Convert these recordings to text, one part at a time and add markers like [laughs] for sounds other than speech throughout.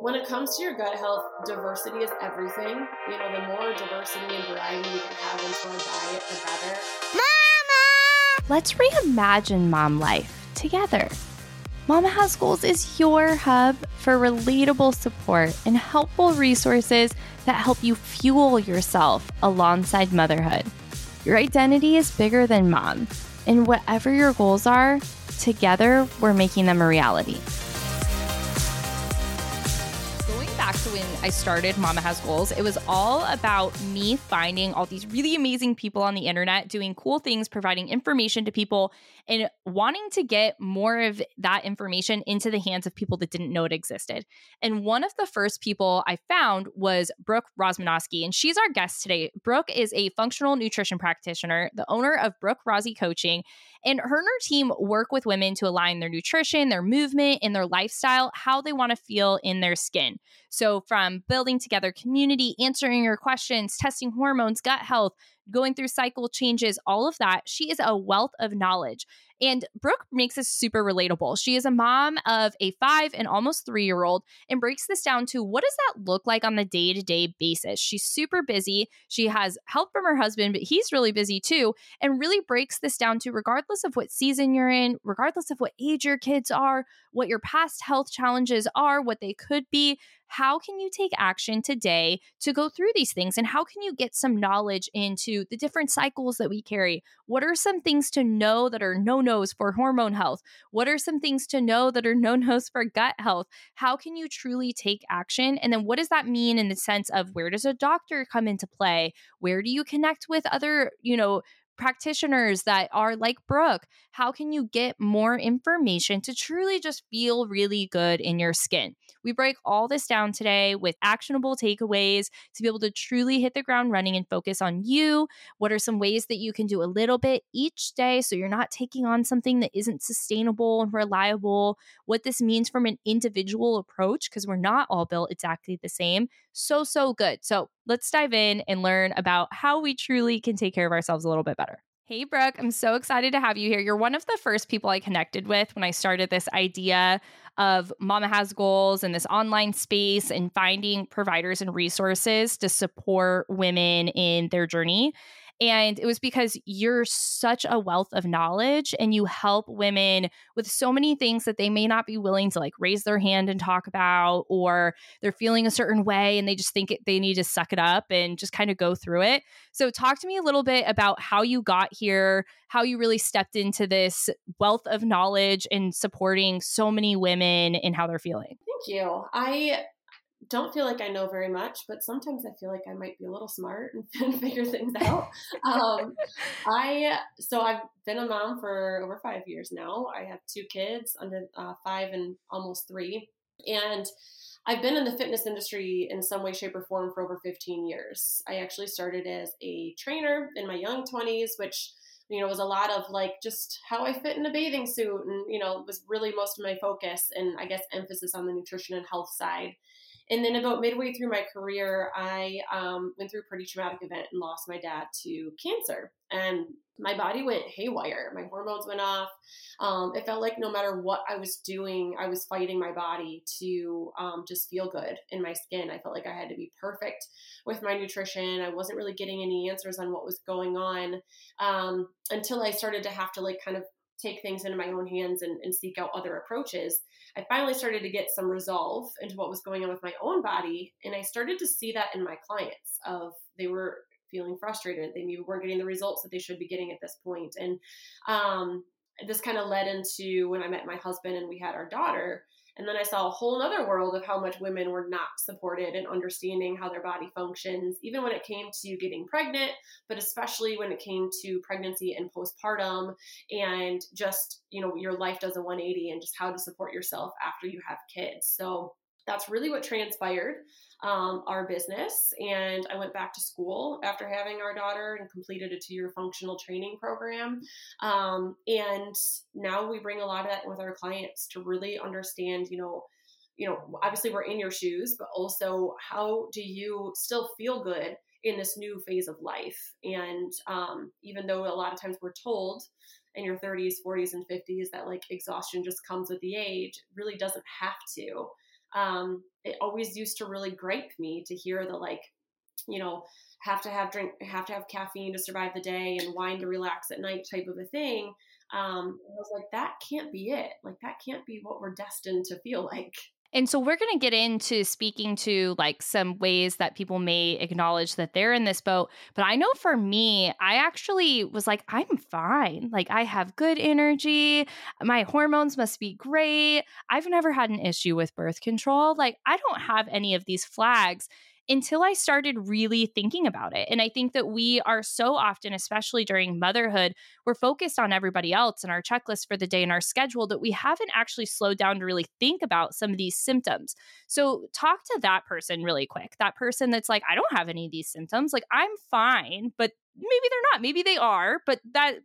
When it comes to your gut health, diversity is everything. You know, the more diversity and variety you can have into our diet, the better. Mama! Let's reimagine mom life together. Mama Has Goals is your hub for relatable support and helpful resources that help you fuel yourself alongside motherhood. Your identity is bigger than mom, and whatever your goals are, together we're making them a reality. When I started Mama Has Goals, it was all about me finding all these really amazing people on the internet doing cool things, providing information to people, and wanting to get more of that information into the hands of people that didn't know it existed. And one of the first people I found was Brooke Rozmenoski, and she's our guest today. Brooke is a functional nutrition practitioner, the owner of Brooke Rozzy Coaching, and her and her team work with women to align their nutrition, their movement, and their lifestyle, how they want to feel in their skin. So, from building together community, answering your questions, testing hormones, gut health, going through cycle changes, all of that. She is a wealth of knowledge. And Brooke makes this super relatable. She is a mom of a five and almost three year old and breaks this down to what does that look like on the day to day basis? She's super busy. She has help from her husband, but he's really busy too, and really breaks this down to regardless of what season you're in, regardless of what age your kids are, what your past health challenges are, what they could be, how can you take action today to go through these things? And how can you get some knowledge into the different cycles that we carry? What are some things to know that are no nos for hormone health? What are some things to know that are no nos for gut health? How can you truly take action? And then what does that mean in the sense of where does a doctor come into play? Where do you connect with other, you know, practitioners that are like Brooke? How can you get more information to truly just feel really good in your skin? We break all this down today with actionable takeaways to be able to truly hit the ground running and focus on you. What are some ways that you can do a little bit each day so you're not taking on something that isn't sustainable and reliable? What this means from an individual approach, because we're not all built exactly the same. So, so good. So, let's dive in and learn about how we truly can take care of ourselves a little bit better. Hey, Brooke, I'm so excited to have you here. You're one of the first people I connected with when I started this idea of Mama Has Goals and this online space and finding providers and resources to support women in their journey. And it was because you're such a wealth of knowledge and you help women with so many things that they may not be willing to like raise their hand and talk about, or they're feeling a certain way and they just think they need to suck it up and just kind of go through it. So, talk to me a little bit about how you got here, how you really stepped into this wealth of knowledge and supporting so many women and how they're feeling. Thank you. I don't feel like I know very much, but sometimes I feel like I might be a little smart and [laughs] figure things out. um, I so I've been a mom for over five years now. I have two kids under uh, five and almost three, and I've been in the fitness industry in some way, shape, or form for over 15 years. I actually started as a trainer in my young 20s, which you know was a lot of like just how I fit in a bathing suit, and you know was really most of my focus and I guess emphasis on the nutrition and health side. And then about midway through my career, I um, went through a pretty traumatic event and lost my dad to cancer. And my body went haywire. My hormones went off. Um, it felt like no matter what I was doing, I was fighting my body to um, just feel good in my skin. I felt like I had to be perfect with my nutrition. I wasn't really getting any answers on what was going on um, until I started to have to like kind of take things into my own hands and, and seek out other approaches. I finally started to get some resolve into what was going on with my own body. And I started to see that in my clients of they were feeling frustrated. They maybe weren't getting the results that they should be getting at this point. And um, this kind of led into when I met my husband and we had our daughter. And then I saw a whole other world of how much women were not supported in understanding how their body functions, even when it came to getting pregnant, but especially when it came to pregnancy and postpartum and just, you know, your life does a 180 and just how to support yourself after you have kids. So that's really what transpired um, our business. And I went back to school after having our daughter and completed a two year functional training program. Um, and now we bring a lot of that with our clients to really understand, you know, you know, obviously we're in your shoes, but also how do you still feel good in this new phase of life? And um, even though a lot of times we're told in your 30s, 40s, and 50s that like exhaustion just comes with the age, really doesn't have to Um, it always used to really gripe me to hear the like, you know, have to have drink, have to have caffeine to survive the day and wine to relax at night type of a thing. Um, I was like, that can't be it. Like that can't be what we're destined to feel [laughs] like. And so we're going to get into speaking to like some ways that people may acknowledge that they're in this boat. But I know for me, I actually was like, I'm fine. Like I have good energy. My hormones must be great. I've never had an issue with birth control. Like I don't have any of these flags until I started really thinking about it. And I think that we are so often, especially during motherhood, we're focused on everybody else and our checklist for the day and our schedule that we haven't actually slowed down to really think about some of these symptoms. So, talk to that person really quick. That person that's like, I don't have any of these symptoms. Like, I'm fine, but maybe they're not. Maybe they are, but that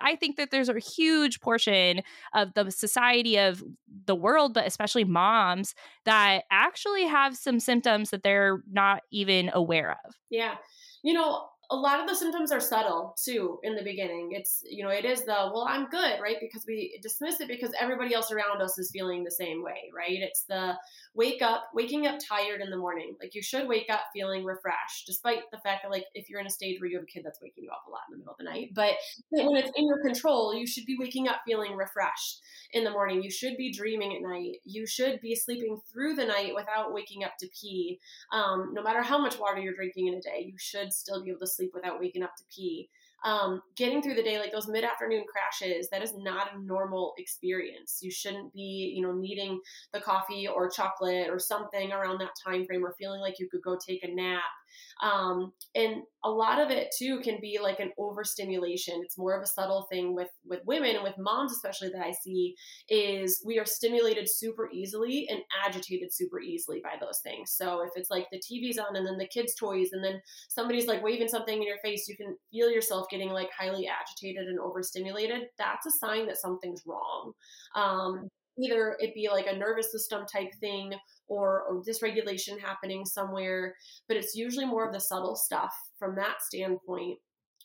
I think that there's a huge portion of the society of the world, but especially moms, that actually have some symptoms that they're not even aware of. Yeah. You know, a lot of the symptoms are subtle too in the beginning. It's, you know, it is the, well, I'm good, right? Because we dismiss it because everybody else around us is feeling the same way, right? It's the wake up, waking up tired in the morning. Like you should wake up feeling refreshed, despite the fact that, like, if you're in a stage where you have a kid that's waking you up a lot in the middle of the night. But when it's in your control, you should be waking up feeling refreshed in the morning. You should be dreaming at night. You should be sleeping through the night without waking up to pee. Um, no matter how much water you're drinking in a day, you should still be able to sleep without waking up to pee. Um, getting through the day, like those mid afternoon crashes, that is not a normal experience. You shouldn't be, you know, needing the coffee or chocolate or something around that time frame or feeling like you could go take a nap um, and a lot of it too can be like an overstimulation. It's more of a subtle thing with with women and with moms especially that I see is we are stimulated super easily and agitated super easily by those things. So if it's like the TV's on and then the kids' toys and then somebody's like waving something in your face, you can feel yourself getting like highly agitated and overstimulated. That's a sign that something's wrong. Um, either it be like a nervous system type thing or, dysregulation happening somewhere, but it's usually more of the subtle stuff from that standpoint.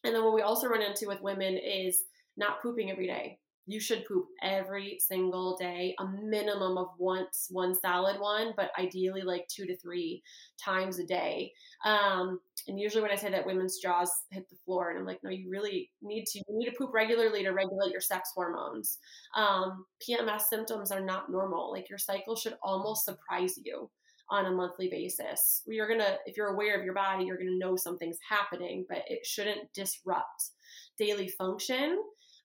And then what we also run into with women is not pooping every day you should poop every single day, a minimum of once, one solid one, but ideally like two to three times a day. Um, and usually when I say that, women's jaws hit the floor, and I'm like, no, you really need to. You need to poop regularly to regulate your sex hormones. Um, PMS symptoms are not normal. Like your cycle should almost surprise you on a monthly basis. You're gonna, if you're aware of your body, you're gonna know something's happening, but it shouldn't disrupt daily function.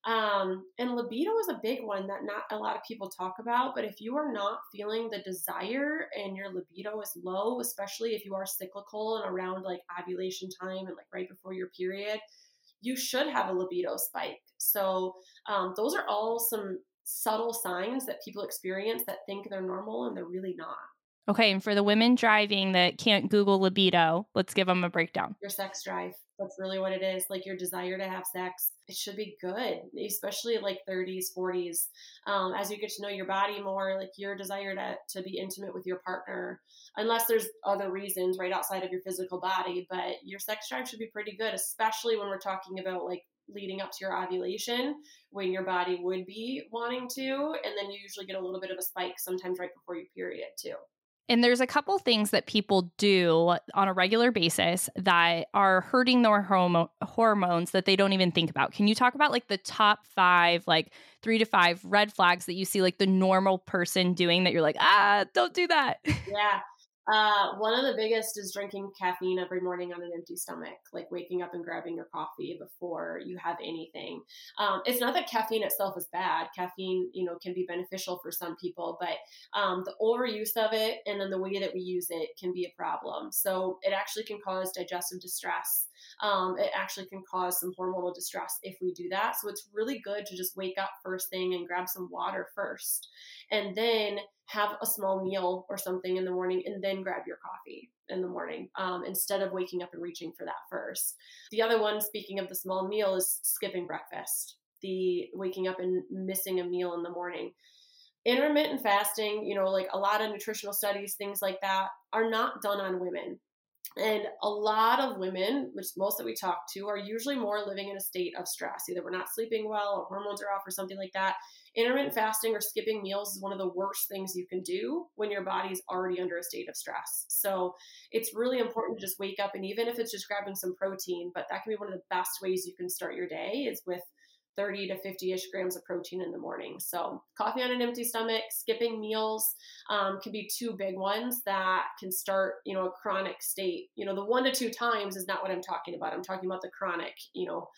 Um, and libido is a big one that not a lot of people talk about. But if you are not feeling the desire and your libido is low, especially if you are cyclical and around like ovulation time and like right before your period, you should have a libido spike. So um, those are all some subtle signs that people experience that think they're normal and they're really not. Okay, and for the women driving that can't Google libido, let's give them a breakdown. Your sex drive. That's really what it is. Like your desire to have sex, it should be good, especially like 30s, 40s. Um, as you get to know your body more, like your desire to, to be intimate with your partner, unless there's other reasons right outside of your physical body. But your sex drive should be pretty good, especially when we're talking about like leading up to your ovulation when your body would be wanting to. And then you usually get a little bit of a spike sometimes right before your period too. And there's a couple things that people do on a regular basis that are hurting their homo- hormones that they don't even think about. Can you talk about like the top five, like three to five red flags that you see like the normal person doing that you're like, ah, don't do that? Yeah. Uh, one of the biggest is drinking caffeine every morning on an empty stomach, like waking up and grabbing your coffee before you have anything. Um, it's not that caffeine itself is bad. Caffeine, you know, can be beneficial for some people, but um, the overuse of it and then the way that we use it can be a problem. So it actually can cause digestive distress um, it actually can cause some hormonal distress if we do that. So it's really good to just wake up first thing and grab some water first, and then have a small meal or something in the morning, and then grab your coffee in the morning um, instead of waking up and reaching for that first. The other one, speaking of the small meal, is skipping breakfast. The waking up and missing a meal in the morning intermittent fasting, you know, like a lot of nutritional studies, things like that, are not done on women And a lot of women, which most that we talk to, are usually more living in a state of stress. Either we're not sleeping well, or hormones are off, or something like that. Intermittent fasting or skipping meals is one of the worst things you can do when your body's already under a state of stress. So it's really important to just wake up, and even if it's just grabbing some protein, but that can be one of the best ways you can start your day is with 30 to 50 ish grams of protein in the morning. So, coffee on an empty stomach, skipping meals um, can be two big ones that can start, you know, a chronic state. You know, the one to two times is not what I'm talking about. I'm talking about the chronic, you know,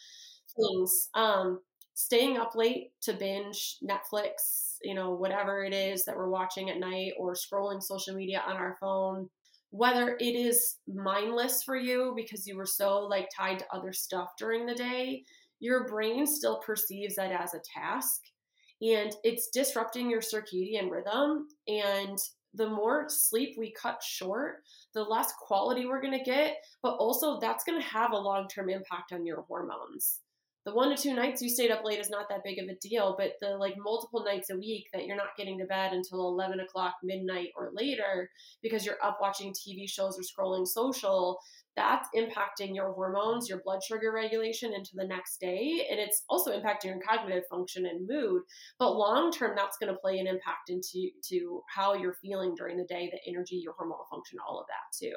things. Um, staying up late to binge Netflix, you know, whatever it is that we're watching at night or scrolling social media on our phone. Whether it is mindless for you because you were so like tied to other stuff during the day, your brain still perceives that as a task and it's disrupting your circadian rhythm and the more sleep we cut short the less quality we're going to get but also that's going to have a long-term impact on your hormones. The one to two nights you stayed up late is not that big of a deal but the like multiple nights a week that you're not getting to bed until 11 o'clock midnight or later because you're up watching tv shows or scrolling social that's impacting your hormones, your blood sugar regulation into the next day. And it's also impacting your cognitive function and mood. But long term, that's going to play an impact into to how you're feeling during the day, the energy, your hormonal function, all of that too.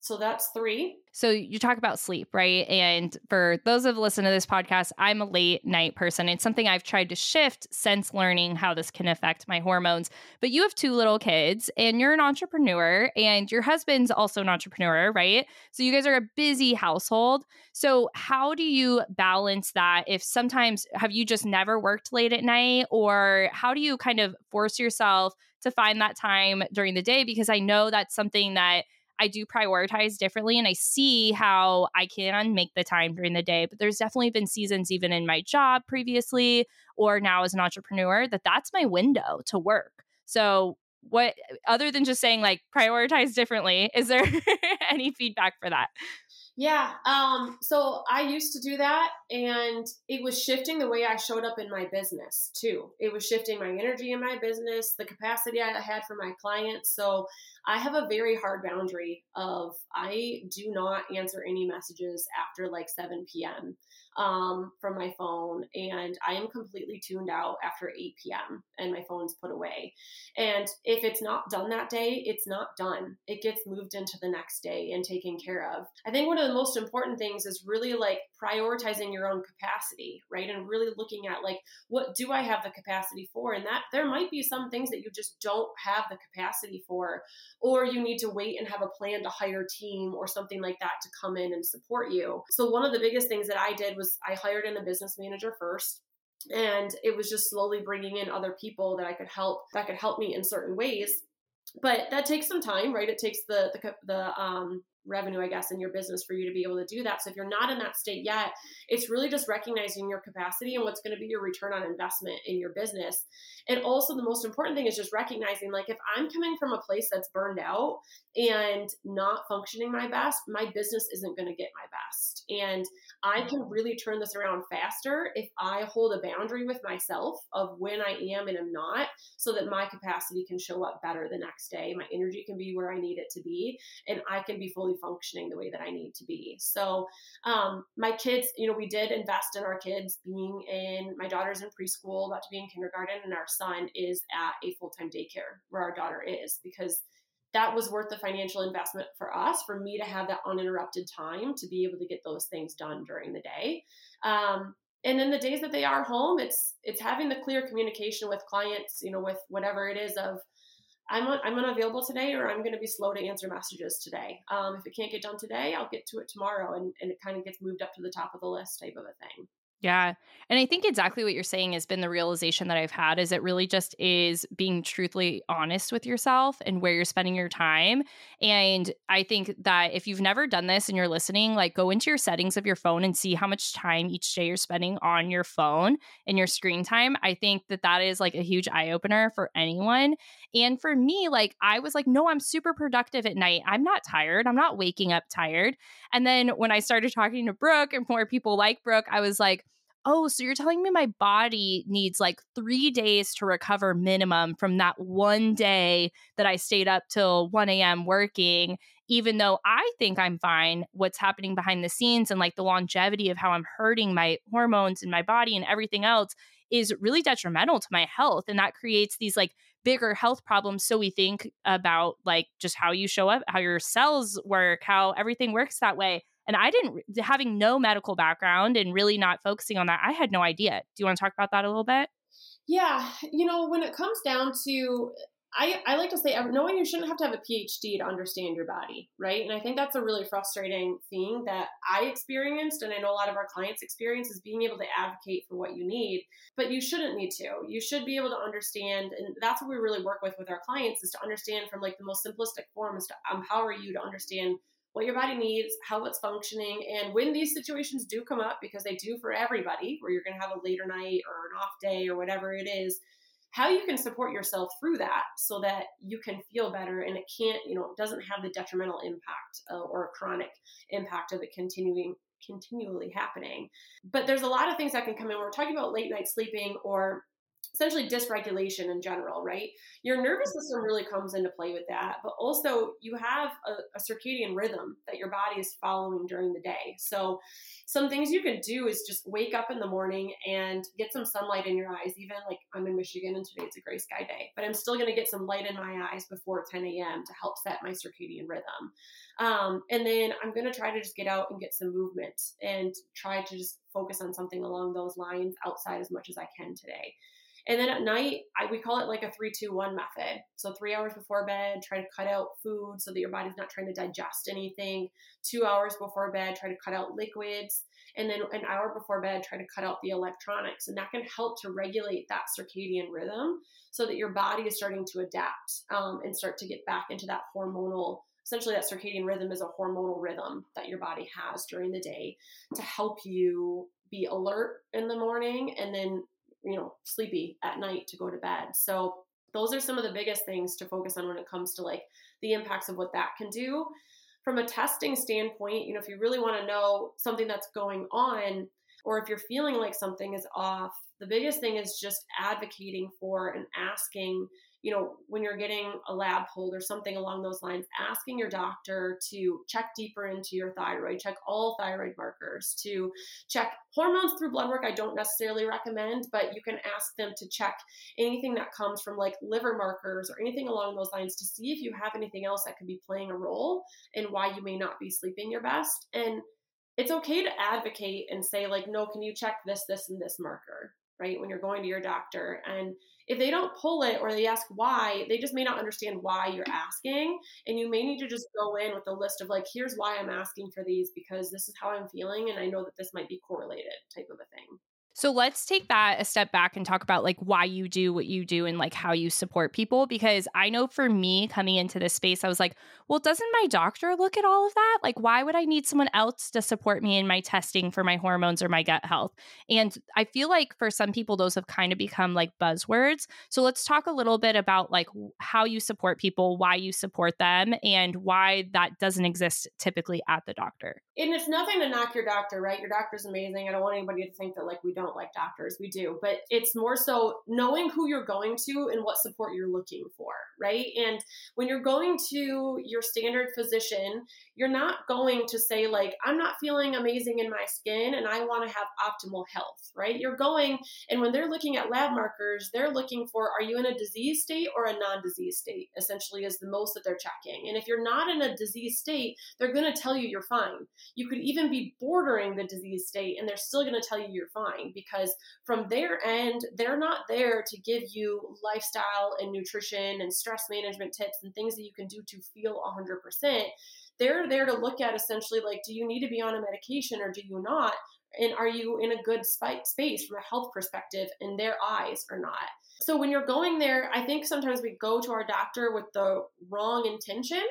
So that's three. So you talk about sleep, right? And for those of listened to this podcast, I'm a late night person. It's something I've tried to shift since learning how this can affect my hormones. But you have two little kids and you're an entrepreneur and your husband's also an entrepreneur, right? So you guys are a busy household. So how do you balance that if sometimes have you just never worked late at night or how do you kind of force yourself to find that time during the day because I know that's something that I do prioritize differently and I see how I can make the time during the day. But there's definitely been seasons, even in my job previously or now as an entrepreneur, that that's my window to work. So, what other than just saying like prioritize differently, is there [laughs] any feedback for that? Yeah. Um, so I used to do that and it was shifting the way I showed up in my business too. It was shifting my energy in my business, the capacity I had for my clients. So I have a very hard boundary of I do not answer any messages after like 7 p.m um, from my phone, and I am completely tuned out after 8 p.m. and my phone's put away. And if it's not done that day, it's not done. It gets moved into the next day and taken care of. I think one of the most important things is really like prioritizing your own capacity, right? And really looking at like, what do I have the capacity for? And that there might be some things that you just don't have the capacity for, or you need to wait and have a plan to hire a team or something like that to come in and support you. So, one of the biggest things that I did was I hired in a business manager first and it was just slowly bringing in other people that I could help that could help me in certain ways but that takes some time right it takes the the, the um revenue, I guess, in your business for you to be able to do that. So if you're not in that state yet, it's really just recognizing your capacity and what's going to be your return on investment in your business. And also, the most important thing is just recognizing like, if I'm coming from a place that's burned out and not functioning my best, my business isn't going to get my best. And I can really turn this around faster if I hold a boundary with myself of when I am and am not, so that my capacity can show up better the next day. My energy can be where I need it to be, and I can be fully functioning the way that I need to be. So, um, my kids, you know, we did invest in our kids being in, my daughter's in preschool, about to be in kindergarten, and our son is at a full time daycare where our daughter is because that was worth the financial investment for us, for me to have that uninterrupted time to be able to get those things done during the day. Um, and then the days that they are home, it's it's having the clear communication with clients, you know, with whatever it is of I'm, I'm unavailable today or I'm going to be slow to answer messages today. Um, if it can't get done today, I'll get to it tomorrow. And, and it kind of gets moved up to the top of the list type of a thing. Yeah. And I think exactly what you're saying has been the realization that I've had is it really just is being truthfully honest with yourself and where you're spending your time. And I think that if you've never done this and you're listening, like go into your settings of your phone and see how much time each day you're spending on your phone and your screen time. I think that that is like a huge eye opener for anyone. And for me, like I was like, no, I'm super productive at night. I'm not tired. I'm not waking up tired. And then when I started talking to Brooke and more people like Brooke, I was like, oh, so you're telling me my body needs like three days to recover minimum from that one day that I stayed up till 1 a.m. working, even though I think I'm fine, what's happening behind the scenes and like the longevity of how I'm hurting my hormones and my body and everything else is really detrimental to my health. And that creates these like bigger health problems. So we think about like just how you show up, how your cells work, how everything works that way. And I didn't, having no medical background and really not focusing on that, I had no idea. Do you want to talk about that a little bit? Yeah. You know, when it comes down to I, I like to say knowing you shouldn't have to have a PhD to understand your body, right? And I think that's a really frustrating thing that I experienced, and I know a lot of our clients experience is being able to advocate for what you need, but you shouldn't need to. You should be able to understand, and that's what we really work with with our clients is to understand from like the most simplistic form is to empower you to understand what your body needs, how it's functioning, and when these situations do come up, because they do for everybody, where you're going to have a later night or an off day or whatever it is how you can support yourself through that so that you can feel better and it can't you know it doesn't have the detrimental impact uh, or a chronic impact of it continuing continually happening. But there's a lot of things that can come in. We're talking about late night sleeping or essentially dysregulation in general, right? Your nervous system really comes into play with that, but also you have a, a, circadian rhythm that your body is following during the day. So, some things you can do is just wake up in the morning and get some sunlight in your eyes. Even like I'm in Michigan and today it's a gray sky day, but I'm still going to get some light in my eyes before 10 a.m. to help set my circadian rhythm. Um, and then I'm going to try to just get out and get some movement and try to just focus on something along those lines outside as much as I can today. And then at night, I, we call it like a three, two, one method. So three hours before bed, try to cut out food so that your body's not trying to digest anything. Two hours before bed, try to cut out liquids. And then an hour before bed, try to cut out the electronics. And that can help to regulate that circadian rhythm so that your body is starting to adapt um, and start to get back into that hormonal essentially that circadian rhythm is a hormonal rhythm that your body has during the day to help you be alert in the morning and then you know, sleepy at night to go to bed. So those are some of the biggest things to focus on when it comes to like the impacts of what that can do. From a testing standpoint, you know, if you really want to know something that's going on, or if you're feeling like something is off, the biggest thing is just advocating for and asking you know, when you're getting a lab hold or something along those lines, asking your doctor to check deeper into your thyroid, check all thyroid markers, to check hormones through blood work. I don't necessarily recommend, but you can ask them to check anything that comes from like liver markers or anything along those lines to see if you have anything else that could be playing a role in why you may not be sleeping your best. And it's okay to advocate and say, like, no, can you check this, this, and this marker? right? When you're going to your doctor. And if they don't pull it or they ask why, they just may not understand why you're asking. And you may need to just go in with a list of like, here's why I'm asking for these because this is how I'm feeling. And I know that this might be correlated type of a thing. So let's take that a step back and talk about like why you do what you do and like how you support people. Because I know for me coming into this space, I was like, well, doesn't my doctor look at all of that? Like, why would I need someone else to support me in my testing for my hormones or my gut health? And I feel like for some people, those have kind of become like buzzwords. So let's talk a little bit about like how you support people, why you support them, and why that doesn't exist typically at the doctor. And it's nothing to knock your doctor, right? Your doctor's amazing. I don't want anybody to think that like we don't don't like doctors. We do, but it's more so knowing who you're going to and what support you're looking for, right? And when you're going to your standard physician, you're not going to say, like, I'm not feeling amazing in my skin and I want to have optimal health, right? You're going, and when they're looking at lab markers, they're looking for are you in a disease state or a non disease state, essentially, is the most that they're checking. And if you're not in a disease state, they're going to tell you you're fine. You could even be bordering the disease state and they're still going to tell you you're fine because from their end, they're not there to give you lifestyle and nutrition and stress management tips and things that you can do to feel 100%. They're there to look at essentially like, do you need to be on a medication or do you not? And are you in a good space from a health perspective in their eyes or not? So when you're going there, I think sometimes we go to our doctor with the wrong intention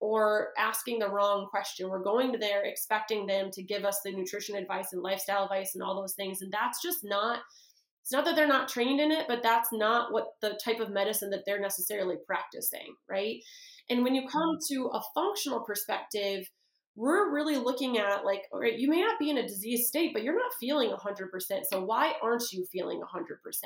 or asking the wrong question. We're going to there expecting them to give us the nutrition advice and lifestyle advice and all those things. And that's just not, it's not that they're not trained in it, but that's not what the type of medicine that they're necessarily practicing, right? And when you come mm-hmm. to a functional perspective, we're really looking at like, all right, you may not be in a disease state, but you're not feeling 100%. So why aren't you feeling 100%?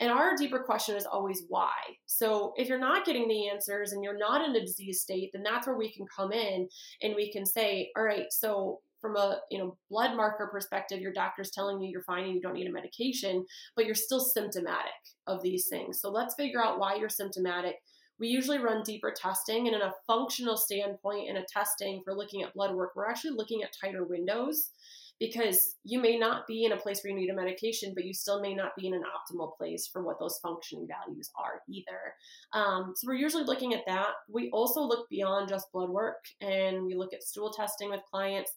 And our deeper question is always why. So if you're not getting the answers and you're not in a disease state, then that's where we can come in and we can say, all right, so from a you know blood marker perspective your doctor's telling you you're fine and you don't need a medication but you're still symptomatic of these things so let's figure out why you're symptomatic we usually run deeper testing. And in a functional standpoint, in a testing for looking at blood work, we're actually looking at tighter windows because you may not be in a place where you need a medication, but you still may not be in an optimal place for what those functioning values are either. Um, so we're usually looking at that. We also look beyond just blood work and we look at stool testing with clients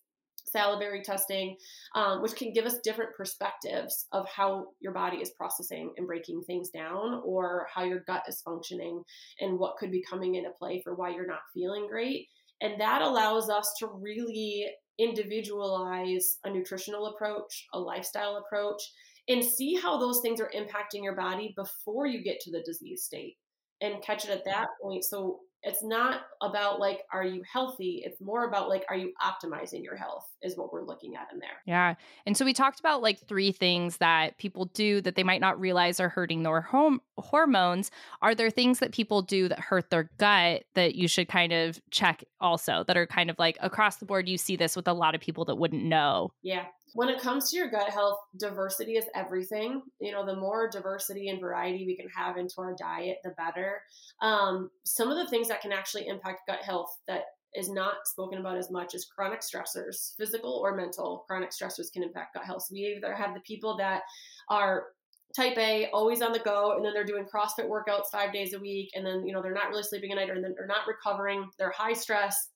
salivary testing, um, which can give us different perspectives of how your body is processing and breaking things down, or how your gut is functioning and what could be coming into play for why you're not feeling great. And that allows us to really individualize a nutritional approach, a lifestyle approach, and see how those things are impacting your body before you get to the disease state and catch it at that point. So it's not about like are you healthy? It's more about like are you optimizing your health is what we're looking at in there. Yeah. And so we talked about like three things that people do that they might not realize are hurting their home hormones are there things that people do that hurt their gut that you should kind of check also that are kind of like across the board you see this with a lot of people that wouldn't know yeah when it comes to your gut health, diversity is everything. You know, the more diversity and variety we can have into our diet, the better. Um, some of the things that can actually impact gut health that is not spoken about as much as chronic stressors, physical or mental. Chronic stressors can impact gut health. So we either have the people that are type A, always on the go, and then they're doing CrossFit workouts five days a week, and then you know they're not really sleeping at night, or then they're not recovering. They're high stress,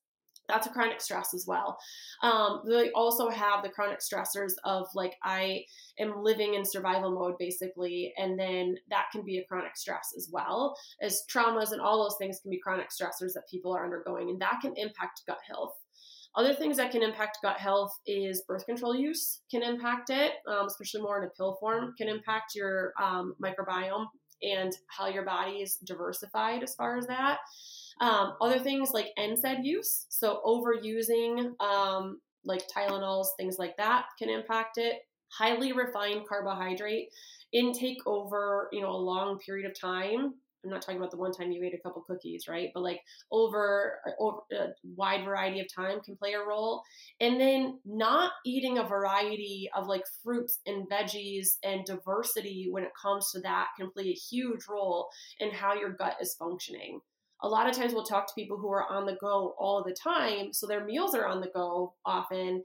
that's a chronic stress as well. Um, they also have the chronic stressors of like I am living in survival mode basically, and then that can be a chronic stress as well as traumas and all those things can be chronic stressors that people are undergoing, and that can impact gut health. Other things that can impact gut health is birth control use can impact it, um, especially more in a pill form, can impact your um, microbiome and how your body is diversified as far as that. Um, other things like NSAID use, so overusing um, like Tylenols, things like that can impact it. Highly refined carbohydrate intake over you know a long period of time I'm not talking about the one time you ate a couple cookies, right? But like over, over a wide variety of time can play a role. And then not eating a variety of like fruits and veggies and diversity when it comes to that can play a huge role in how your gut is functioning a lot of times we'll talk to people who are on the go all the time. So their meals are on the go often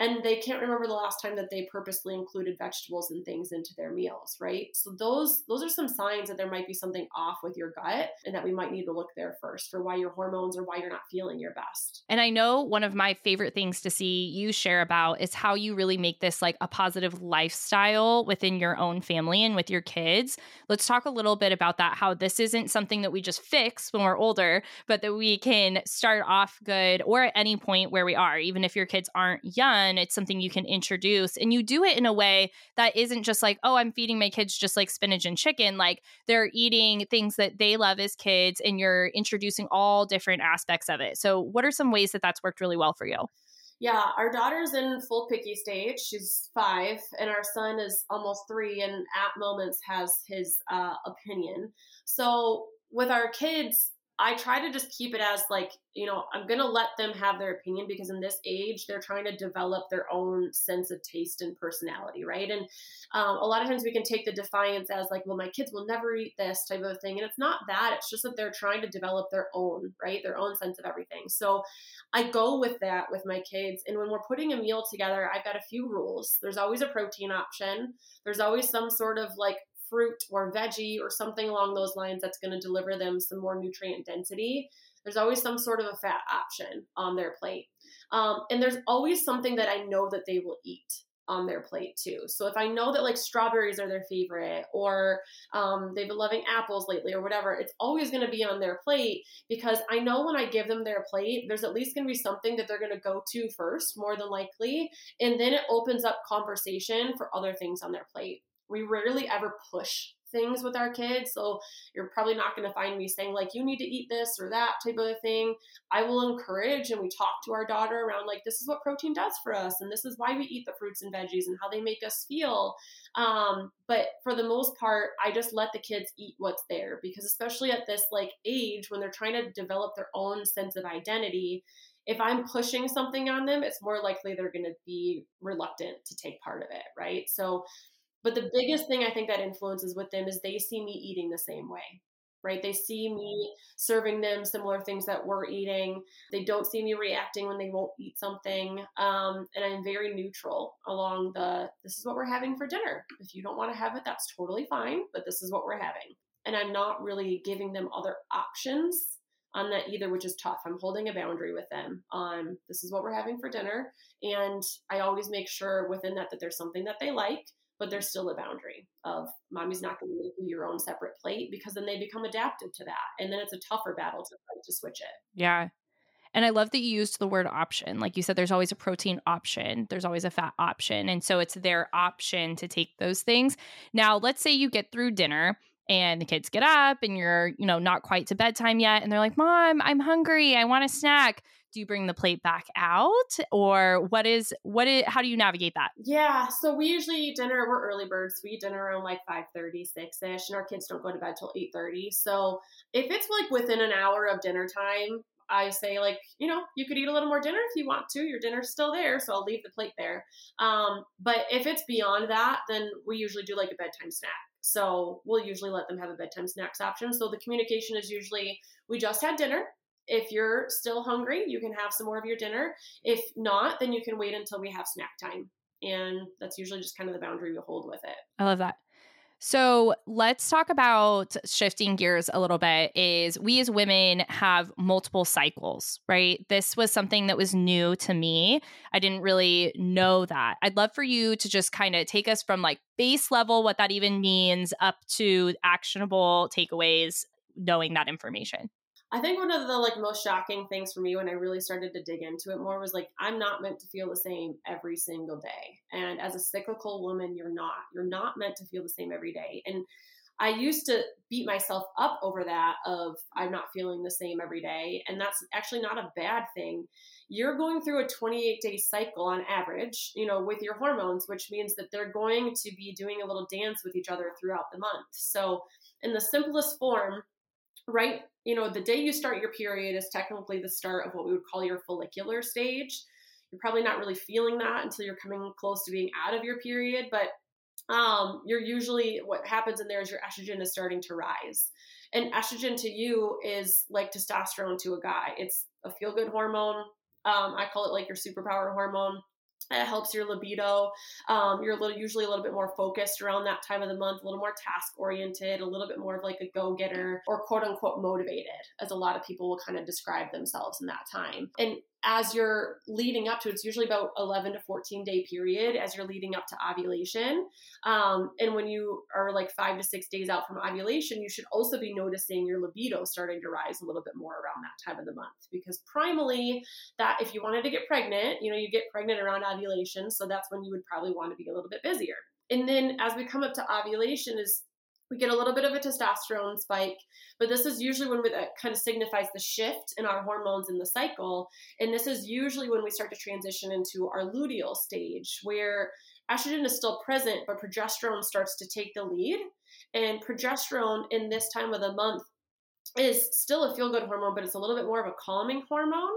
and they can't remember the last time that they purposely included vegetables and things into their meals right? So those those are some signs that there might be something off with your gut and that we might need to look there first for why your hormones or why you're not feeling your best. And i know one of my favorite things to see you share about is how you really make this like a positive lifestyle within your own family and with your kids. Let's talk a little bit about that how this isn't something that we just fix when we're older but that we can start off good or at any point where we are even if your kids aren't young it's something you can introduce and you do it in a way that isn't just like oh i'm feeding my kids just like spinach and chicken like they're eating things that they love as kids and you're introducing all different aspects of it so what are some ways that that's worked really well for you yeah, our daughter's in full picky stage. She's five, and our son is almost three, and at moments has his uh, opinion. So with our kids, I try to just keep it as like, you know, I'm going to let them have their opinion because in this age, they're trying to develop their own sense of taste and personality, right? And um, a lot of times we can take the defiance as like, well, my kids will never eat this type of thing. And it's not that, it's just that they're trying to develop their own, right? Their own sense of everything. So I go with that with my kids. And when we're putting a meal together, I've got a few rules. There's always a protein option, there's always some sort of like fruit or veggie or something along those lines that's going to deliver them some more nutrient density. There's always some sort of a fat option on their plate. Um, and there's always something that I know that they will eat on their plate too. So if I know that like strawberries are their favorite or um, they've been loving apples lately or whatever, it's always going to be on their plate because I know when I give them their plate, there's at least going to be something that they're going to go to first, more than likely. And then it opens up conversation for other things on their plate we rarely ever push things with our kids. So you're probably not going to find me saying, like, you need to eat this or that type of thing. I will encourage and we talk to our daughter around, like, this is what protein does for us. And this is why we eat the fruits and veggies and how they make us feel. Um, but for the most part, I just let the kids eat what's there because, especially at this like age when they're trying to develop their own sense of identity, if I'm pushing something on them, it's more likely they're going to be reluctant to take part of it, right? So, but the biggest thing I think that influences with them is they see me eating the same way, right? They see me serving them similar things that we're eating. They don't see me reacting when they won't eat something. Um, and I'm very neutral along the this is what we're having for dinner. If you don't want to have it, that's totally fine, but this is what we're having. And I'm not really giving them other options on that either, which is tough. I'm holding a boundary with them on this is what we're having for dinner. And I always make sure within that that there's something that they like, but there's still a boundary of mommy's not going to make you your own separate plate because then they become adapted to that. And then it's a tougher battle to to switch it. Yeah. And I love that you used the word option. Like you said, there's always a protein option, there's always a fat option. And so it's their option to take those things. Now, let's say you get through dinner and the kids get up and you're, you know, not quite to bedtime yet and they're like, "Mom, I'm hungry. I want a snack." Do you bring the plate back out or what is what is how do you navigate that? Yeah, so we usually eat dinner. We're early birds. We eat dinner around like 5 30, 6 ish, and our kids don't go to bed till 8 30. So if it's like within an hour of dinner time, I say like, you know, you could eat a little more dinner if you want to. Your dinner's still there, so I'll leave the plate there. Um, but if it's beyond that, then we usually do like a bedtime snack. So we'll usually let them have a bedtime snacks option. So the communication is usually we just had dinner. If you're still hungry, you can have some more of your dinner. If not, then you can wait until we have snack time. And that's usually just kind of the boundary we hold with it. I love that. So let's talk about shifting gears a little bit. Is we as women have multiple cycles, right? This was something that was new to me. I didn't really know that. I'd love for you to just kind of take us from like base level, what that even means, up to actionable takeaways, knowing that information. I think one of the like most shocking things for me when I really started to dig into it more was like I'm not meant to feel the same every single day. And as a cyclical woman, you're not. You're not meant to feel the same every day. And I used to beat myself up over that of I'm not feeling the same every day, and that's actually not a bad thing. You're going through a 28 day cycle on average, you know, with your hormones, which means that they're going to be doing a little dance with each other throughout the month. So, in the simplest form, right you know the day you start your period is technically the start of what we would call your follicular stage. You're probably not really feeling that until you're coming close to being out of your period but um, you're usually what happens in there is your estrogen is starting to rise. And estrogen to you is like testosterone to a guy. It's a feel good hormone. Um, i call it like your superpower hormone it helps your libido. Um, you're a little, usually a little bit more focused around that time of the month, a little more task oriented, a little bit more of like a go getter or quote unquote motivated, as a lot of people will kind of describe themselves in that time. And as you're leading up to it's usually about 11 to 14 day period as you're leading up to ovulation. Um, and when you are like five to six days out from ovulation you should also be noticing your libido starting to rise a little bit more around that time of the month. Because primally that if you wanted to get pregnant you know you get pregnant around ovulation so that's when you would probably want to be a little bit busier. And then as we come up to ovulation is we get a little bit of a testosterone spike, but this is usually when we, that kind of signifies the shift in our hormones in the cycle. And this is usually when we start to transition into our luteal stage, where estrogen is still present, but progesterone starts to take the lead. And progesterone in this time of the month is still a feel good hormone, but it's a little bit more of a calming hormone.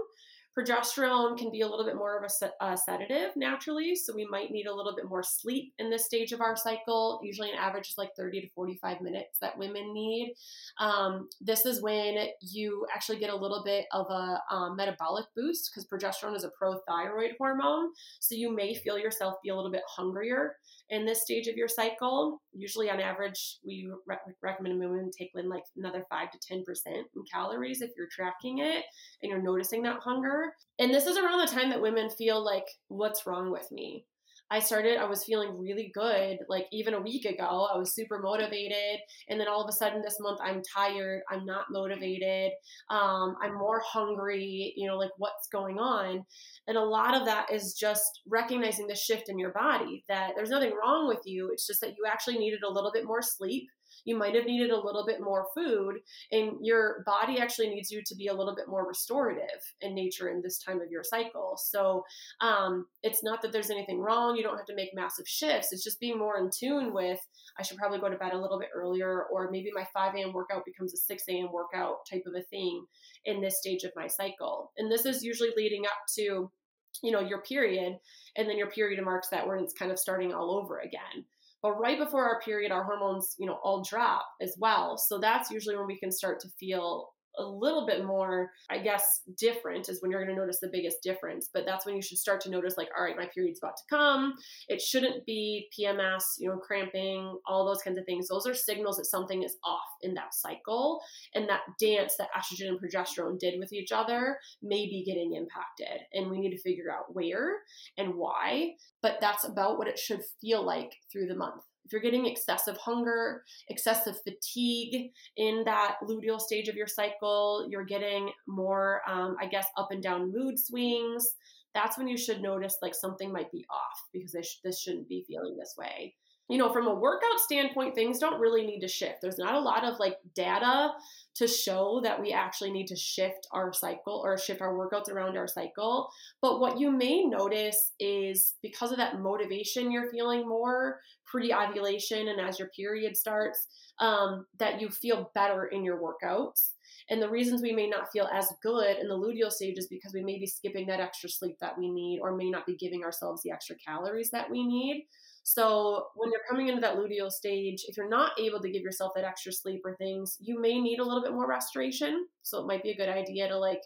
Progesterone can be a little bit more of a, a, sedative naturally, so we might need a little bit more sleep in this stage of our cycle. Usually, an average is like 30 to 45 minutes that women need. Um, this is when you actually get a little bit of a um, metabolic boost because progesterone is a prothyroid hormone, so you may feel yourself be a little bit hungrier in this stage of your cycle. Usually, on average, we re- recommend women take in like another 5 to 10% in calories if you're tracking it and you're noticing that hunger. And this is around the time that women feel like, what's wrong with me? I started, I was feeling really good. Like even a week ago, I was super motivated. And then all of a sudden this month, I'm tired. I'm not motivated. Um, I'm more hungry, you know, like what's going on. And a lot of that is just recognizing the shift in your body that there's nothing wrong with you. It's just that you actually needed a little bit more sleep you might have needed a little bit more food, and your body actually needs you to be a little bit more restorative in nature in this time of your cycle. So um, it's not that there's anything wrong. You don't have to make massive shifts. It's just being more in tune with I should probably go to bed a little bit earlier, or maybe my 5 a.m. workout becomes a 6 a.m. workout type of a thing in this stage of my cycle. And this is usually leading up to you know your period and then your period marks that when it's kind of starting all over again but right before our period our hormones you know all drop as well. So that's usually when we can start to feel a little bit more, I guess, different is when you're going to notice the biggest difference. But that's when you should start to notice, like, all right, my period's about to come. It shouldn't be PMS, you know, cramping, all those kinds of things. Those are signals that something is off in that cycle. And that dance that estrogen and progesterone did with each other may be getting impacted. And we need to figure out where and why. But that's about what it should feel like through the month if you're getting excessive hunger, excessive fatigue in that luteal stage of your cycle, you're getting more, um, I guess, up and down mood swings, that's when you should notice like something might be off because this, this shouldn't be feeling this way you know, from a workout standpoint, things don't really need to shift. There's not a lot of like data to show that we actually need to shift our cycle or shift our workouts around our cycle. But what you may notice is because of that motivation you're feeling more pre ovulation and as your period starts, um, that you feel better in your workouts. And the reasons we may not feel as good in the luteal stage is because we may be skipping that extra sleep that we need or may not be giving ourselves the extra calories that we need. So when you're coming into that luteal stage, if you're not able to give yourself that extra sleep or things, you may need a little bit more restoration. So it might be a good idea to like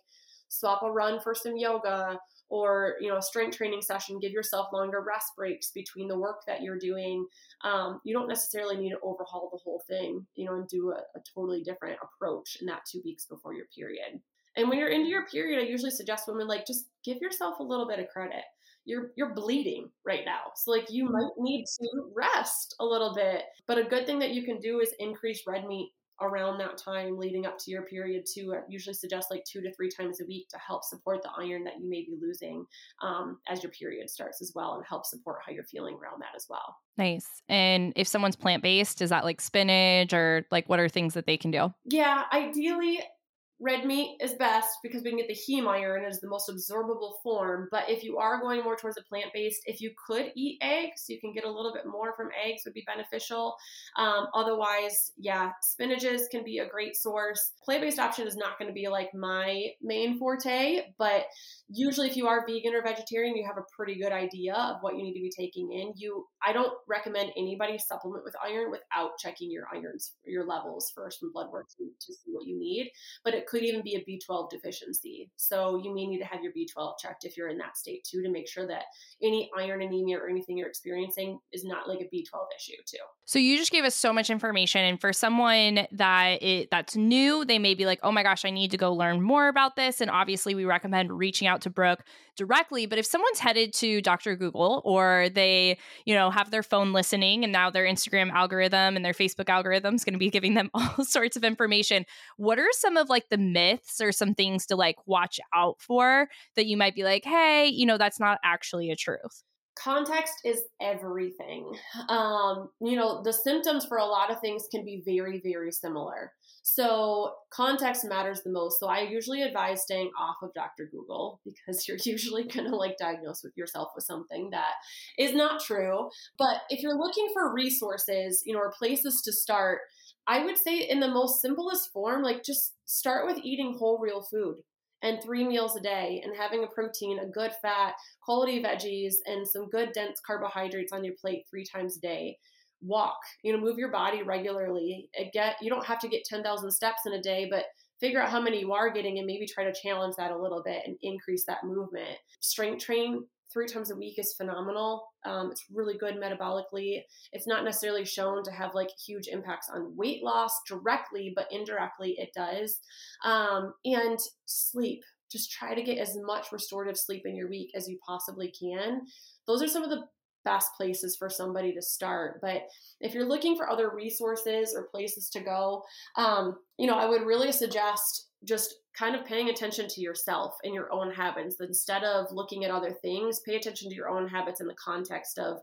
swap a run for some yoga or you know a strength training session. Give yourself longer rest breaks between the work that you're doing. Um, you don't necessarily need to overhaul the whole thing you know and do a, a totally different approach in that two weeks before your period. And when you're into your period i usually suggest women like just give yourself a little bit of credit you're you're bleeding right now. So like you might need to rest a little bit. But a good thing that you can do is increase red meat around that time leading up to your period too. I usually suggest like two to three times a week to help support the iron that you may be losing um, as your period starts as well and help support how you're feeling around that as well. Nice. And if someone's plant based, is that like spinach or like what are things that they can do? Yeah, ideally red meat is best because we can get the heme iron as the most absorbable form. But if you are going more towards a plant based, if you could eat eggs, you can get a little bit more from eggs would be beneficial. Um, otherwise, yeah, spinaches can be a great source. Plant based option is not going to be like my main forte, but usually if you are vegan or vegetarian, you have a pretty good idea of what you need to be taking in. You, I don't recommend anybody supplement with iron without checking your irons, your levels first from blood work to, to see what you need. But it could even be a B12 deficiency. So you may need to have your B12 checked if you're in that state too to make sure that any iron anemia or anything you're experiencing is not like a B12 issue too. So you just gave us so much information and for someone that it that's new, they may be like, "Oh my gosh, I need to go learn more about this." And obviously, we recommend reaching out to Brooke directly, but if someone's headed to Dr. Google or they, you know, have their phone listening and now their Instagram algorithm and their Facebook algorithm is going to be giving them [laughs] all sorts of information, what are some of like the myths or some things to like watch out for that you might be like, "Hey, you know, that's not actually a truth." Context is everything. Um, you know, the symptoms for a lot of things can be very, very similar. So, context matters the most. So, I usually advise staying off of Dr. Google because [laughs] you're usually going to like diagnose with yourself with something that is not true. But if you're looking for resources, you know, or places to start, I would say in the most simplest form, like just start with eating whole real food and three meals a day and having a protein, a good fat, quality veggies, and some good dense carbohydrates on your plate three times a day. Walk, you know, move your body regularly. Get you don't have to get 10,000 steps in a day, but figure out how many you are getting and maybe try to challenge that a little bit and increase that movement. Strength train three times a week is phenomenal. Um, it's really good metabolically. It's not necessarily shown to have like huge impacts on weight loss directly, but indirectly it does. Um, and sleep. Just try to get as much restorative sleep in your week as you possibly can. Those are some of the best places for somebody to start. But if you're looking for other resources or places to go, um, you know, I would really suggest just kind of paying attention to yourself and your own habits instead of looking at other things. Pay attention to your own habits in the context of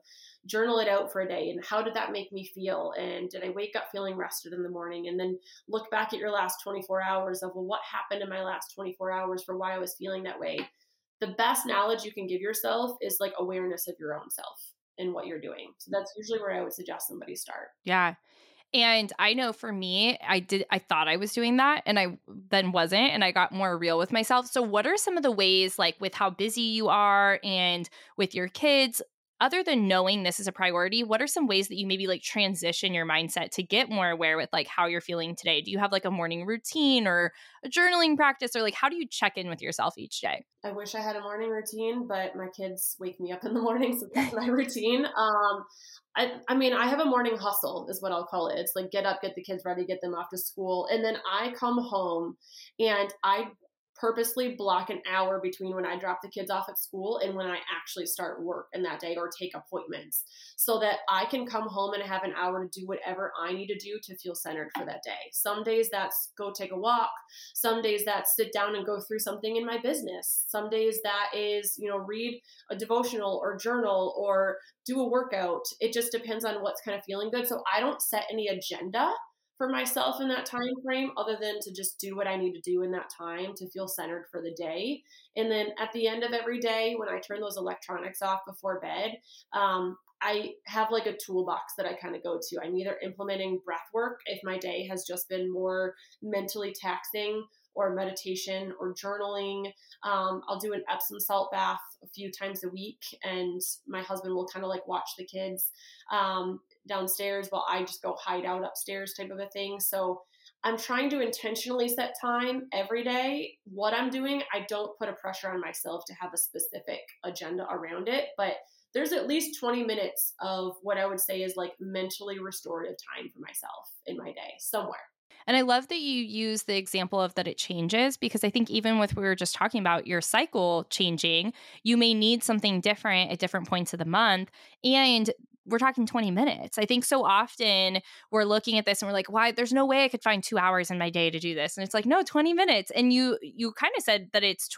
journal it out for a day and how did that make me feel? And did i wake up feeling rested in the morning? And then look back at your last 24 hours of well what happened in my last 24 hours for why i was feeling that way? The best knowledge you can give yourself is like awareness of your own self and what you're doing. So that's usually where i would suggest somebody start. Yeah and I know for me, I did I thought I was doing that and I then wasn't and I got more real with myself. So what are some of the ways like with how busy you are and with your kids other than knowing this is a priority, what are some ways that you maybe like transition your mindset to get more aware with like how you're feeling today? Do you have like a morning routine or a journaling practice or like how do you check in with yourself each day? I wish I had a morning routine, but my kids wake me up in the morning, so that's my [laughs] routine. Um, I, I mean, I have a morning hustle, is what I'll call it. It's like get up, get the kids ready, get them off to school. And then I come home and I purposely block an hour between when I drop the kids off at school and when I actually start work in that day or take appointments so that I can come home and have an hour to do whatever I need to do to feel centered for that day. Some days that's go take a walk. Some days that's sit down and go through something in my business. Some days that is, you know, read a devotional or journal or do a workout. It just depends on what's kind of feeling good. So I don't set any agenda for myself in that time frame other than to just do what I need to do in that time to feel centered for the day. And then at the end of every day, when I turn those electronics off before bed, um, I have like a toolbox that I kind of go to. I'm either implementing breath work if my day has just been more mentally taxing or meditation or journaling. Um, I'll do an Epsom salt bath a few times a week, and my husband will kind of like watch the kids. Um, downstairs while I just go hide out upstairs type of a thing. So I'm trying to intentionally set time every day. What I'm doing, I don't put a pressure on myself to have a specific agenda around it, but there's at least 20 minutes of what I would say is like mentally restorative time for myself in my day somewhere. And I love that you use the example of that it changes because I think even with we were just talking about your cycle changing, you may need something different at different points of the month. And we're talking 20 minutes. I think so often we're looking at this and we're like, why there's no way I could find 2 hours in my day to do this. And it's like, no, 20 minutes. And you you kind of said that it's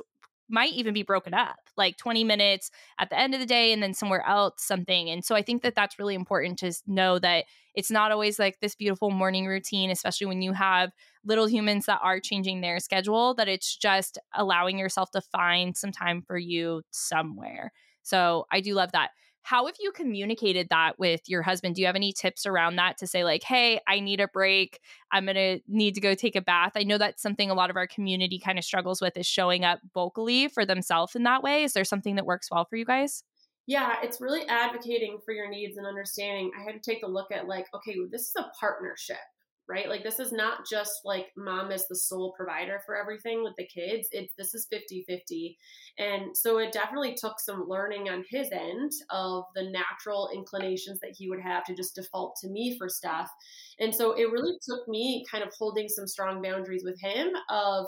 might even be broken up like 20 minutes at the end of the day and then somewhere else something and so i think that that's really important to know that it's not always like this beautiful morning routine especially when you have little humans that are changing their schedule that it's just allowing yourself to find some time for you somewhere so i do love that how have you communicated that with your husband? Do you have any tips around that to say, like, hey, I need a break. I'm going to need to go take a bath? I know that's something a lot of our community kind of struggles with is showing up vocally for themselves in that way. Is there something that works well for you guys? Yeah, it's really advocating for your needs and understanding. I had to take a look at, like, okay, this is a partnership right? Like this is not just like mom is the sole provider for everything with the kids. It's this is 50-50. And so it definitely took some learning on his end of the natural inclinations that he would have to just default to me for stuff. And so it really took me kind of holding some strong boundaries with him of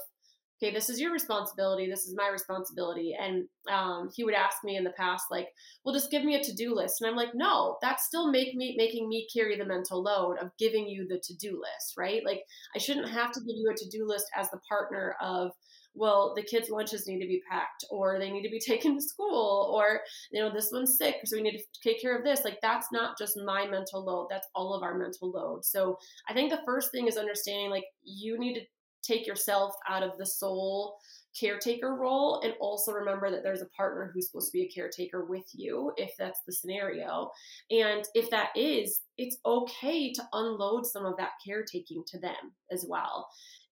okay, this is your responsibility. This is my responsibility. And um, he would ask me in the past, like, well, just give me a to-do list. And I'm like, no, that's still make me making me carry the mental load of giving you the to-do list, right? Like I shouldn't have to give you a to-do list as the partner of, well, the kids' lunches need to be packed, or they need to be [laughs] taken to school, or you know, this one's sick, so we need to take care of this. Like that's not just my mental load; that's all of our mental load. So I think the first thing is understanding like you need to take yourself out of the sole caretaker role and also remember that there's a partner who's supposed to be a caretaker with you if that's the scenario. And if that is it's okay to unload some of that caretaking to them as well.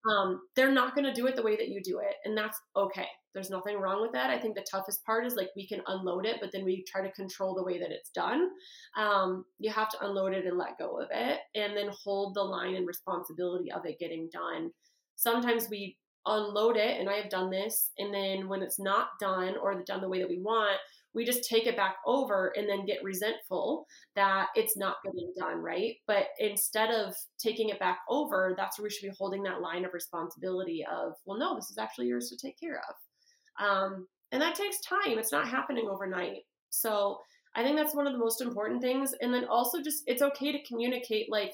Um, they're not going to do it the way that you do it and that's okay. There's nothing wrong with that. I think the toughest part is like we can unload it but then we try to control the way that it's done. Um, you have to unload it and let go of it and then hold the line and responsibility of it getting done sometimes we unload it, and I have done this, and then when it's not done or done the way that we want, we just take it back over and then get resentful that it's not getting done right. But instead of taking it back over, that's where we should be holding that line of responsibility of, well, no, this is actually yours to take care of. Um, and that takes time. It's not happening overnight. So I think that's one of the most important things. And then also just it's okay to communicate like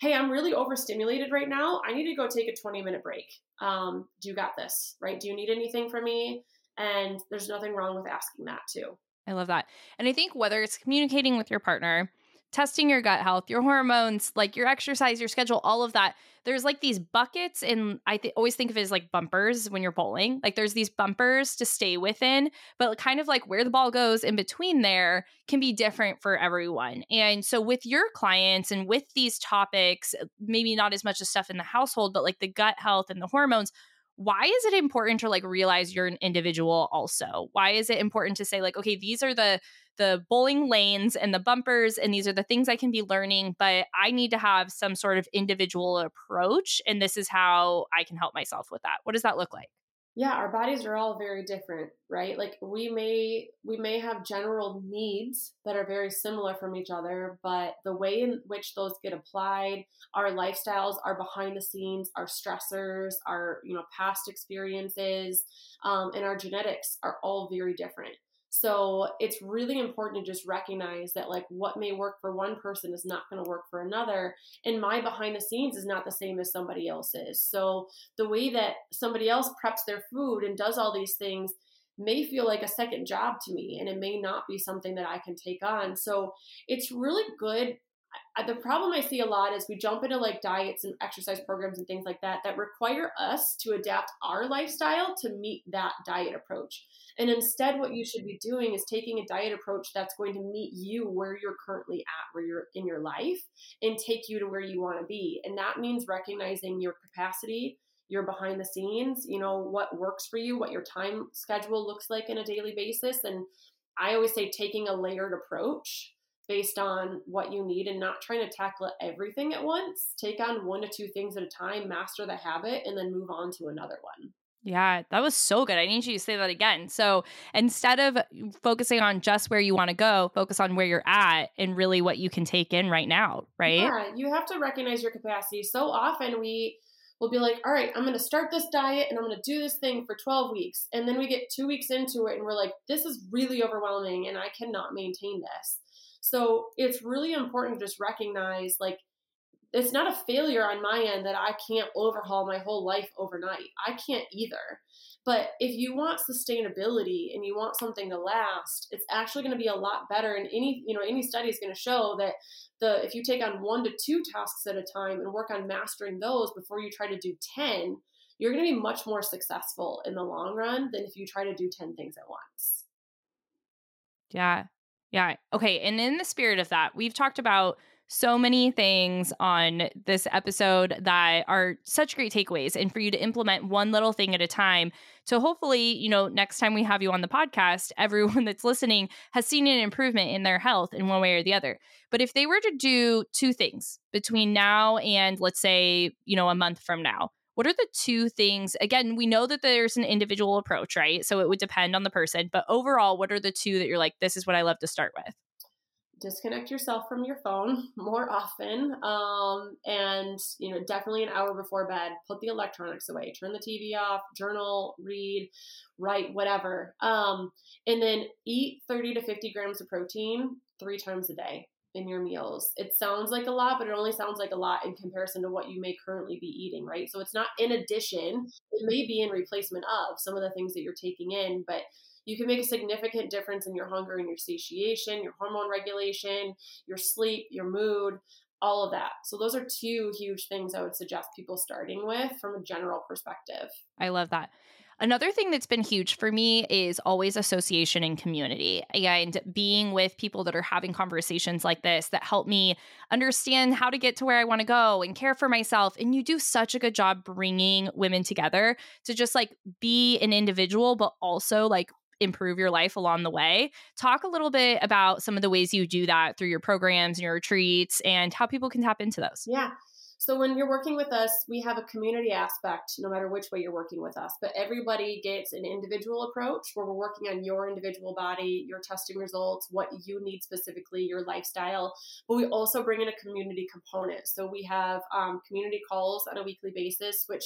hey, I'm really overstimulated right now. I need to go take a 20 minute break. Um, do you got this? Right? Do you need anything from me? And there's nothing wrong with asking that too. I love that. And I think whether it's communicating with your partner, testing your gut health, your hormones, like your exercise, your schedule, all of that. There's like these buckets, and I th- always think of it as like bumpers when you're bowling. Like there's these bumpers to stay within, but kind of like where the ball goes in between there can be different for everyone. And so with your clients and with these topics, maybe not as much as stuff in the household, but like the gut health and the hormones, why is it important to like realize you're an individual also why is it important to say like okay these are the the bowling lanes and the bumpers and these are the things i can be learning but i need to have some sort of individual approach and this is how i can help myself with that. What does that look like? Yeah our bodies are all very different right? Like we may we may have general needs that are very similar from each other but the way in which those get applied our lifestyles our behind the scenes our stressors our you know past experiences um, and our genetics are all very different so it's really important to just recognize that like what may work for one person is not going to work for another. And my behind the scenes is not the same as somebody else's. So the way that somebody else preps their food and does all these things may feel like a second job to me and it may not be something that I can take on. So it's really good the problem I see a lot is we jump into like diets and exercise programs and things like that that require us to adapt our lifestyle to meet that diet approach. And instead, what you should be doing is taking a diet approach that's going to meet you where you're currently at, where you're in your life, and take you to where you want to be. And that means recognizing your capacity, your behind the scenes, you know, what works for you, what your time schedule looks like in a daily basis. And I always say taking a layered approach based on what you need and not trying to tackle everything at once. Take on one to two things at a time, master the habit, and then move on to another one. Yeah, that was so good. I need you to say that again. So instead of focusing on just where you want to go, focus on where you're at and really what you can take in right now, right? Yeah, you have to recognize your capacity. So often we will be like, all right, I'm going to start this diet and I'm going to do this thing for 12 weeks. And then we get two weeks into it and we're like, this is really overwhelming and I cannot maintain this. So it's really important to just recognize like it's not a failure on my end that I can't overhaul my whole life overnight. I can't either. But if you want sustainability and you want something to last, it's actually going to be a lot better. And any, you know, any study is going to show that the if you take on one to two tasks at a time and work on mastering those before you try to do 10, you're going to be much more successful in the long run than if you try to do 10 things at once. Yeah. Yeah. Okay. And in the spirit of that, we've talked about so many things on this episode that are such great takeaways and for you to implement one little thing at a time so hopefully you know next time we have you on the podcast [laughs] everyone that's listening has seen an improvement in their health in one way or the other but if they were to do two things between now and let's say you know a month from now what are the two things again we know that there's an individual approach right? So it would depend on the person but overall what are the two that you're like this is what i love to start with disconnect yourself from your phone [laughs] more often um, and you know definitely an hour before bed put the electronics away turn the tv off journal read write whatever um, and then eat 30 to 50 grams of protein three times a day in your meals it sounds like a lot but it only sounds like a lot in comparison to what you may currently be eating right so it's not in addition it may be in replacement of some of the things that you're taking in but you can make a significant difference in your hunger and your satiation, your hormone regulation, your sleep, your mood, all of that. So those are two huge things I would suggest people starting with from a general perspective. I love that. Another thing that's been huge for me is always association and community and being with people that are having conversations like this that help me understand how to get to where I want to go and care for myself. And you do such a good job bringing women together to just like be an individual, but also like improve your life along the way. Talk a little bit about some of the ways you do that through your programs and your retreats and how people can tap into those. Yeah. So when you're working with us, we have a community aspect no matter which way you're working with us, but everybody gets an individual approach where we're working on your individual body, your testing results, what you need specifically, your lifestyle. But we also bring in a community component. So we have um, community calls on a weekly basis, which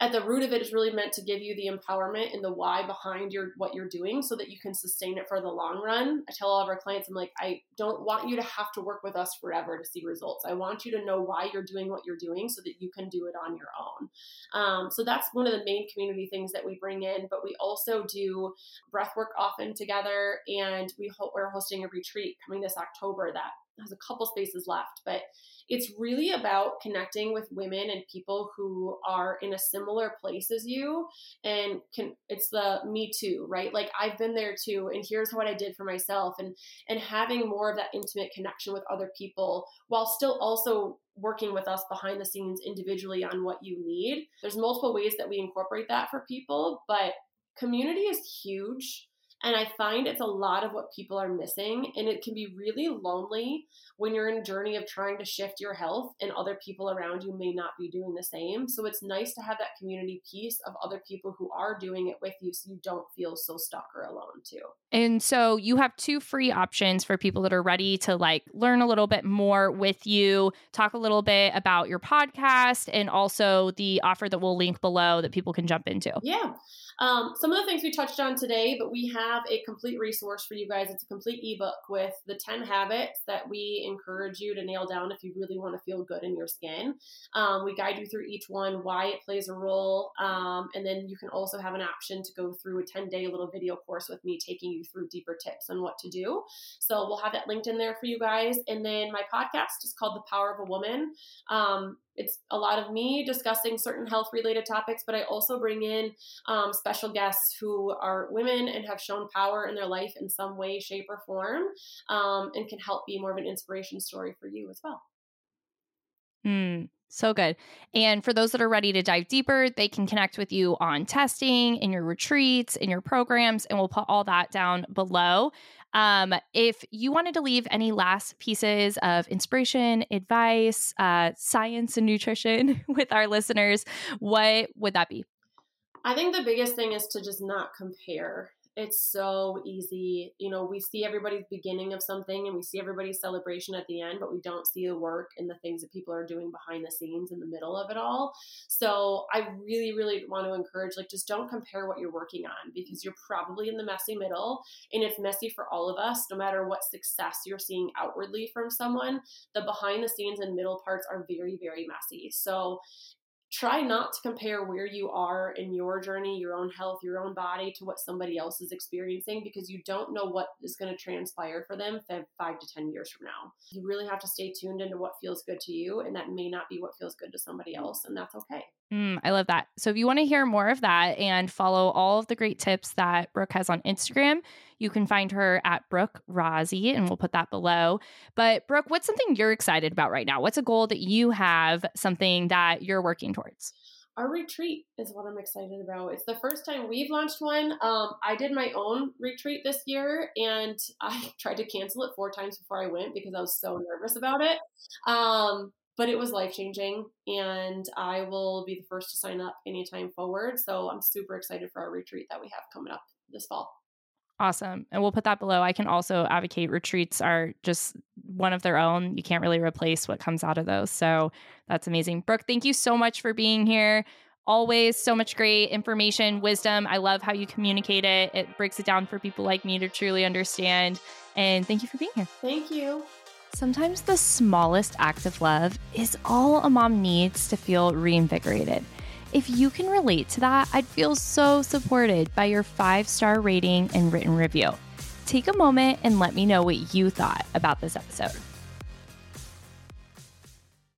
at the root of it is really meant to give you the empowerment and the why behind your what you're doing so that you can sustain it for the long run. I tell all of our clients, I'm like, I don't want you to have to work with us forever to see results. I want you to know why you're doing what you're doing so that you can do it on your own. Um, so that's one of the main community things that we bring in. But we also do breath work often together, and we ho- we're hosting a retreat coming this October that has a couple spaces left, but it's really about connecting with women and people who are in a similar place as you and can it's the me too right? Like i've been there too and here's what i did for myself and and having more of that intimate connection with other people while still also working with us behind the scenes individually on what you need. There's multiple ways that we incorporate that for people but community is huge and I find it's a lot of what people are missing. And it can be really lonely when you're in a journey of trying to shift your health and other people around you may not be doing the same. So it's nice to have that community piece of other people who are doing it with you so you don't feel so stuck or alone too. And so you have two free options for people that are ready to like learn a little bit more with you, talk a little bit about your podcast, and also the offer that we'll link below that people can jump into. Yeah. Um, some of the things we touched on today, but we have a complete resource for you guys. It's a complete ebook with the 10 habits that we encourage you to nail down if you really want to feel good in your skin. Um, we guide you through each one, why it plays a role, um, and then you can also have an option to go through a 10 day little video course with me taking you through deeper tips on what to do. So we'll have that linked in there for you guys. And then my podcast is called The Power of a Woman. Um, it's a lot of me discussing certain health related topics, but I also bring in um, special guests who are women and have shown power in their life in some way, shape, or form um, and can help be more of an inspiration story for you as well. Mm, so good. And for those that are ready to dive deeper, they can connect with you on testing, in your retreats, in your programs, and we'll put all that down below. Um, if you wanted to leave any last pieces of inspiration, advice, uh, science, and nutrition [laughs] with our listeners, what would that be? I think the biggest thing is to just not compare it's so easy. You know, we see everybody's beginning of something and we see everybody's celebration at the end, but we don't see the work and the things that people are doing behind the scenes in the middle of it all. So I really, really want to encourage like, just don't compare what you're working on because you're probably in the messy middle and it's messy for all of us, no matter what success you're seeing outwardly from someone. The behind the scenes and middle parts are very, very messy. So try not to compare where you are in your journey, your own health, your own body to what somebody else is experiencing because you don't know what is going to transpire for them five to 10 years from now. You really have to stay tuned into what feels good to you, and that may not be what feels good to somebody mm. else, and that's okay. Mm, I love that. So if you want to hear more of that and follow all of the great tips that Brooke has on Instagram, you can find her at Brooke Rozzi, and we'll put that below. But Brooke, what's something you're excited about right now? What's a goal that you have, something that you're working towards? Our retreat is what I'm excited about. It's the first time we've launched one. Um, I did my own retreat this year, and [laughs] I tried to cancel it four times before I went because I was so nervous about it. Um, but it was life changing and I will be the first to sign up anytime forward. So I'm super excited for our retreat that we have coming up this fall. Awesome. And we'll put that below. I can also advocate retreats are just one of their own. You can't really replace what comes out of those. So that's amazing. Brooke, thank you so much for being here. Always so much great information, wisdom. I love how you communicate it. It breaks it down for people like me to truly understand. And thank you for being here. Thank you. Sometimes the smallest act of love is all a mom needs to feel reinvigorated. If you can relate to that, I'd feel so supported by your five star rating and written review. Take a moment and let me know what you thought about this episode.